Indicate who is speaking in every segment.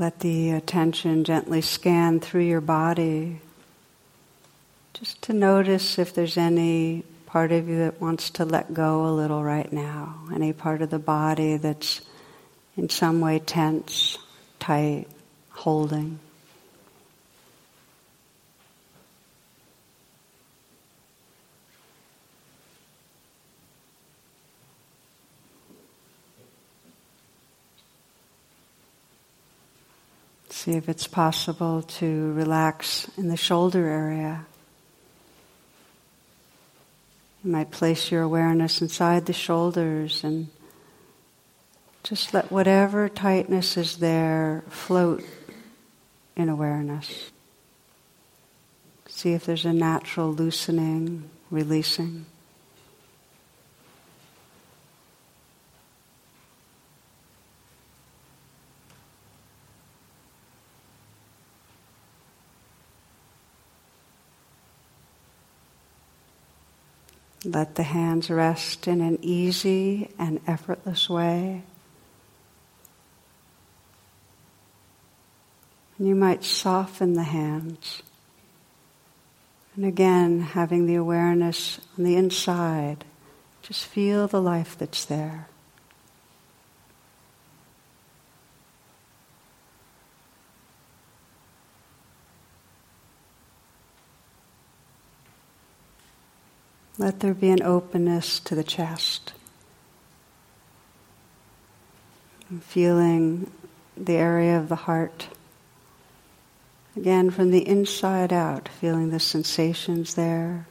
Speaker 1: Let the attention gently scan through your body, just to notice if there's any part of you that wants to let go a little right now, any part of the body that's in some way tense, tight, holding. See if it's possible to relax in the shoulder area. You might place your awareness inside the shoulders and just let whatever tightness is there float in awareness. See if there's a natural loosening, releasing. Let the hands rest in an easy and effortless way. And you might soften the hands. And again, having the awareness on the inside, just feel the life that's there. Let there be an openness to the chest. feeling the area of the heart. Again, from the inside out, feeling the sensations there.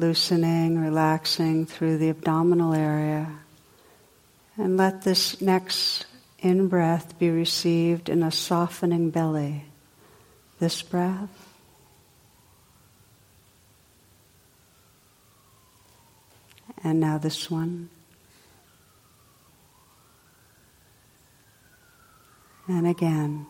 Speaker 1: Loosening, relaxing through the abdominal area. And let this next in breath be received in a softening belly. This breath. And now this one. And again.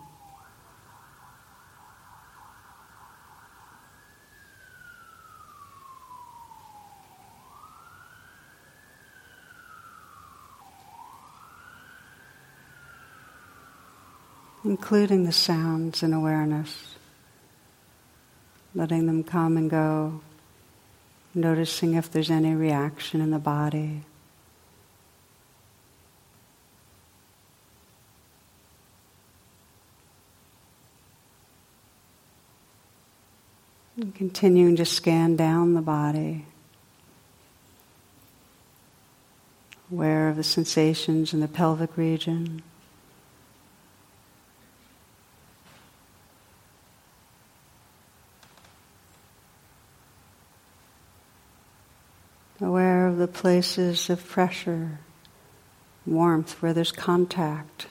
Speaker 1: Including the sounds in awareness, letting them come and go, noticing if there's any reaction in the body. And continuing to scan down the body, aware of the sensations in the pelvic region. aware of the places of pressure, warmth, where there's contact,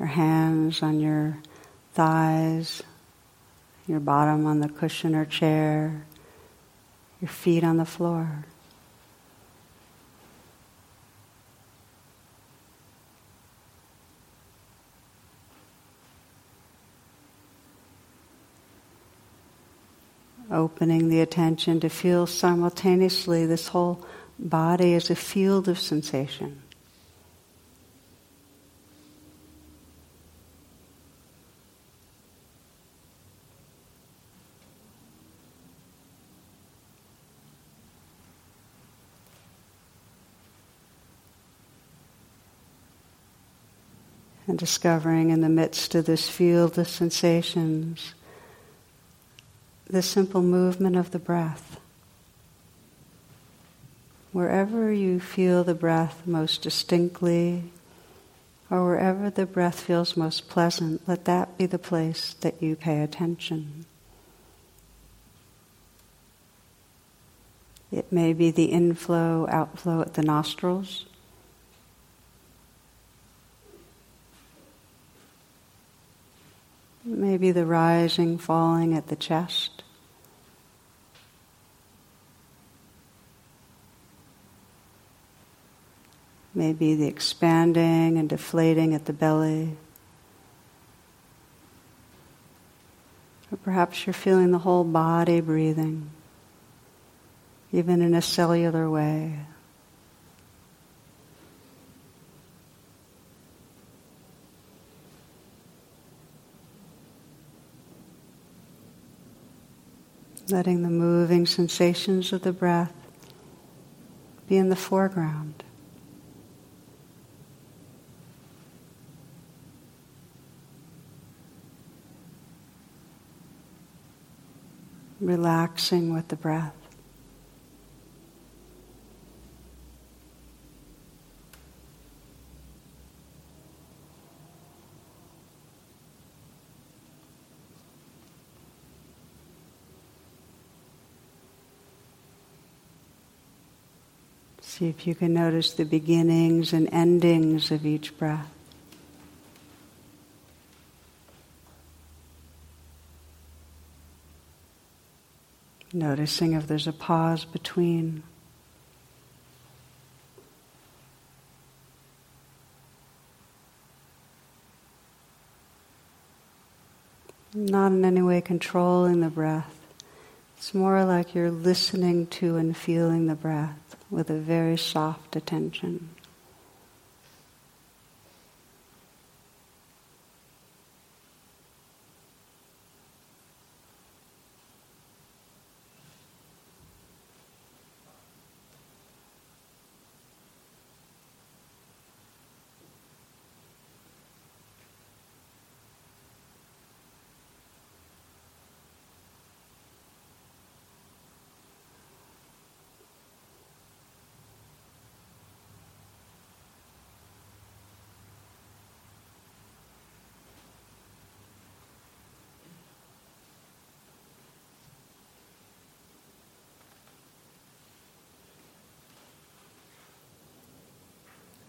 Speaker 1: your hands on your thighs, your bottom on the cushion or chair, your feet on the floor. opening the attention to feel simultaneously this whole body as a field of sensation. and discovering in the midst of this field of sensations the simple movement of the breath. Wherever you feel the breath most distinctly, or wherever the breath feels most pleasant, let that be the place that you pay attention. It may be the inflow, outflow at the nostrils. Maybe the rising, falling at the chest. Maybe the expanding and deflating at the belly. Or perhaps you're feeling the whole body breathing, even in a cellular way. letting the moving sensations of the breath be in the foreground. Relaxing with the breath. See if you can notice the beginnings and endings of each breath. Noticing if there's a pause between. Not in any way controlling the breath. It's more like you're listening to and feeling the breath with a very soft attention.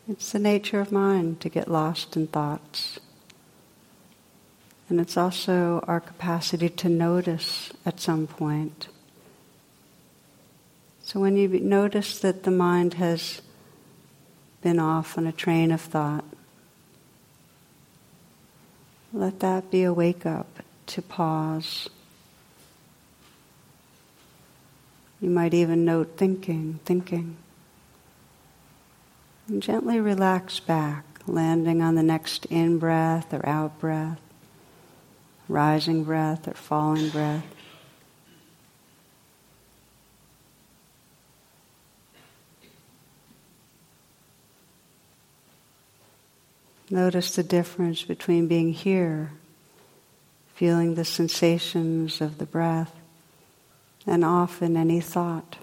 Speaker 1: It's the nature of mind to get lost in thoughts. And it's also our capacity to notice at some point. So when you notice that the mind has been off on a train of thought, let that be a wake up to pause. You might even note thinking, thinking. And gently relax back, landing on the next in breath or out breath, rising breath or falling breath. Notice the difference between being here, feeling the sensations of the breath, and off in any thought.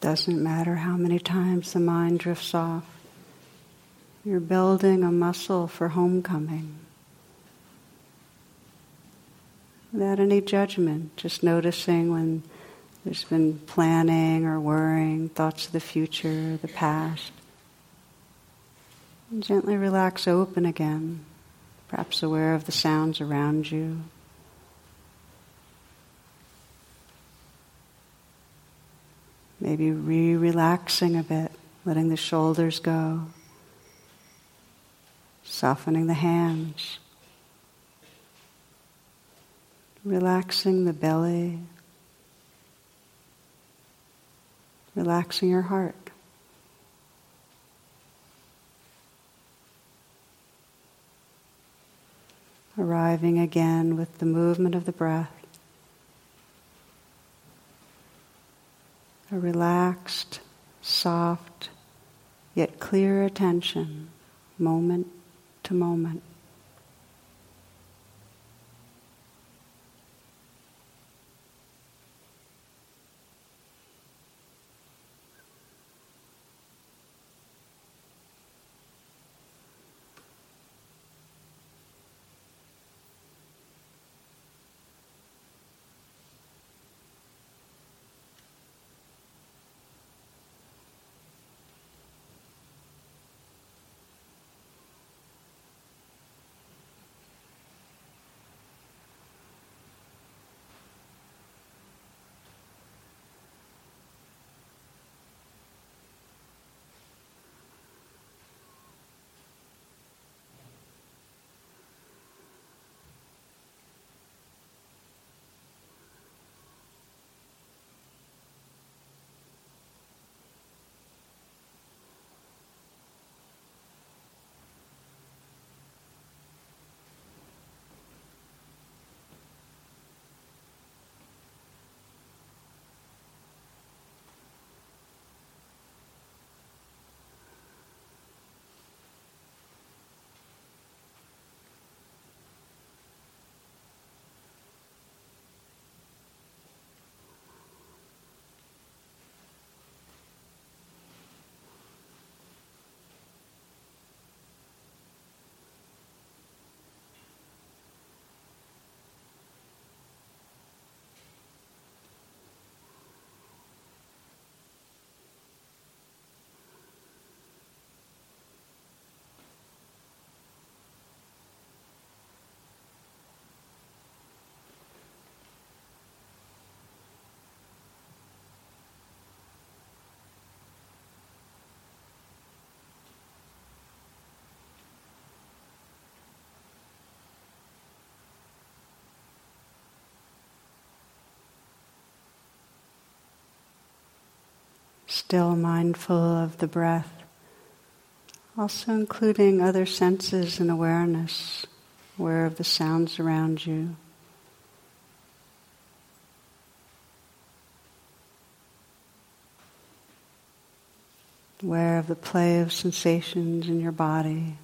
Speaker 1: Doesn't matter how many times the mind drifts off. You're building a muscle for homecoming. Without any judgment, just noticing when there's been planning or worrying, thoughts of the future, the past. And gently relax open again, perhaps aware of the sounds around you. Maybe re relaxing a bit, letting the shoulders go, softening the hands, relaxing the belly, relaxing your heart. Arriving again with the movement of the breath. A relaxed, soft, yet clear attention, moment to moment. Still mindful of the breath, also including other senses and awareness, aware of the sounds around you. Aware of the play of sensations in your body.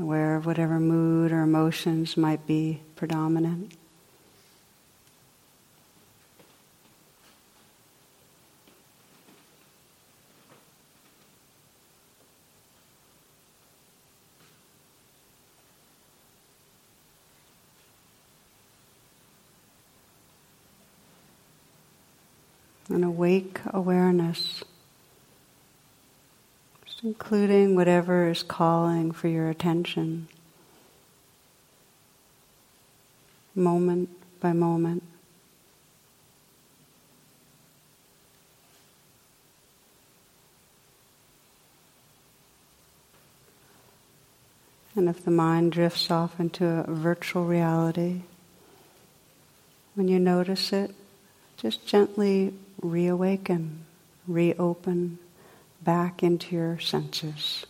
Speaker 1: Aware of whatever mood or emotions might be predominant. An awake awareness including whatever is calling for your attention, moment by moment. And if the mind drifts off into a virtual reality, when you notice it, just gently reawaken, reopen back into your senses.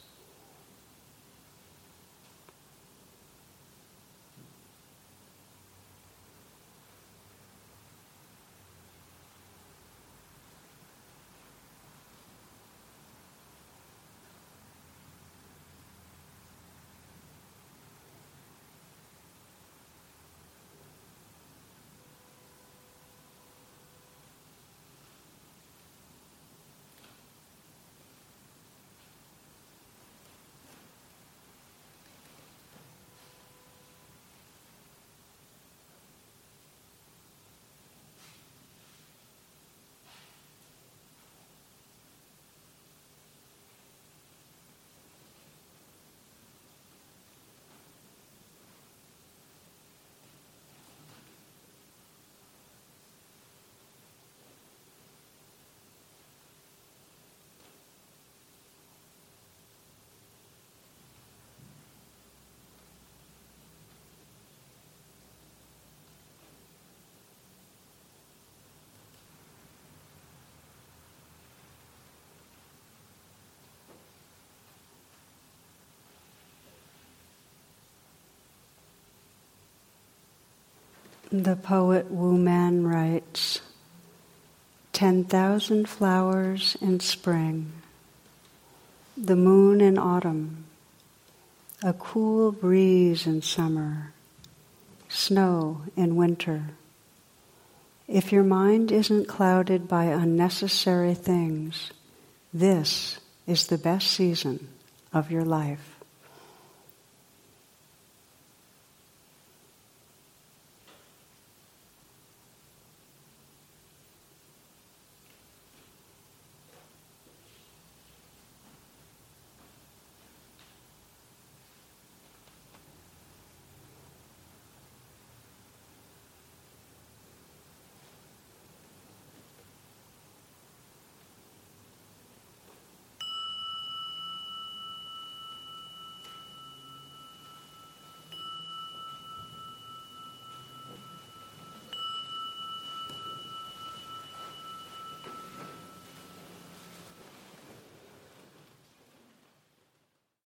Speaker 1: The poet Wu Man writes, Ten thousand flowers in spring, the moon in autumn, a cool breeze in summer, snow in winter. If your mind isn't clouded by unnecessary things, this is the best season of your life.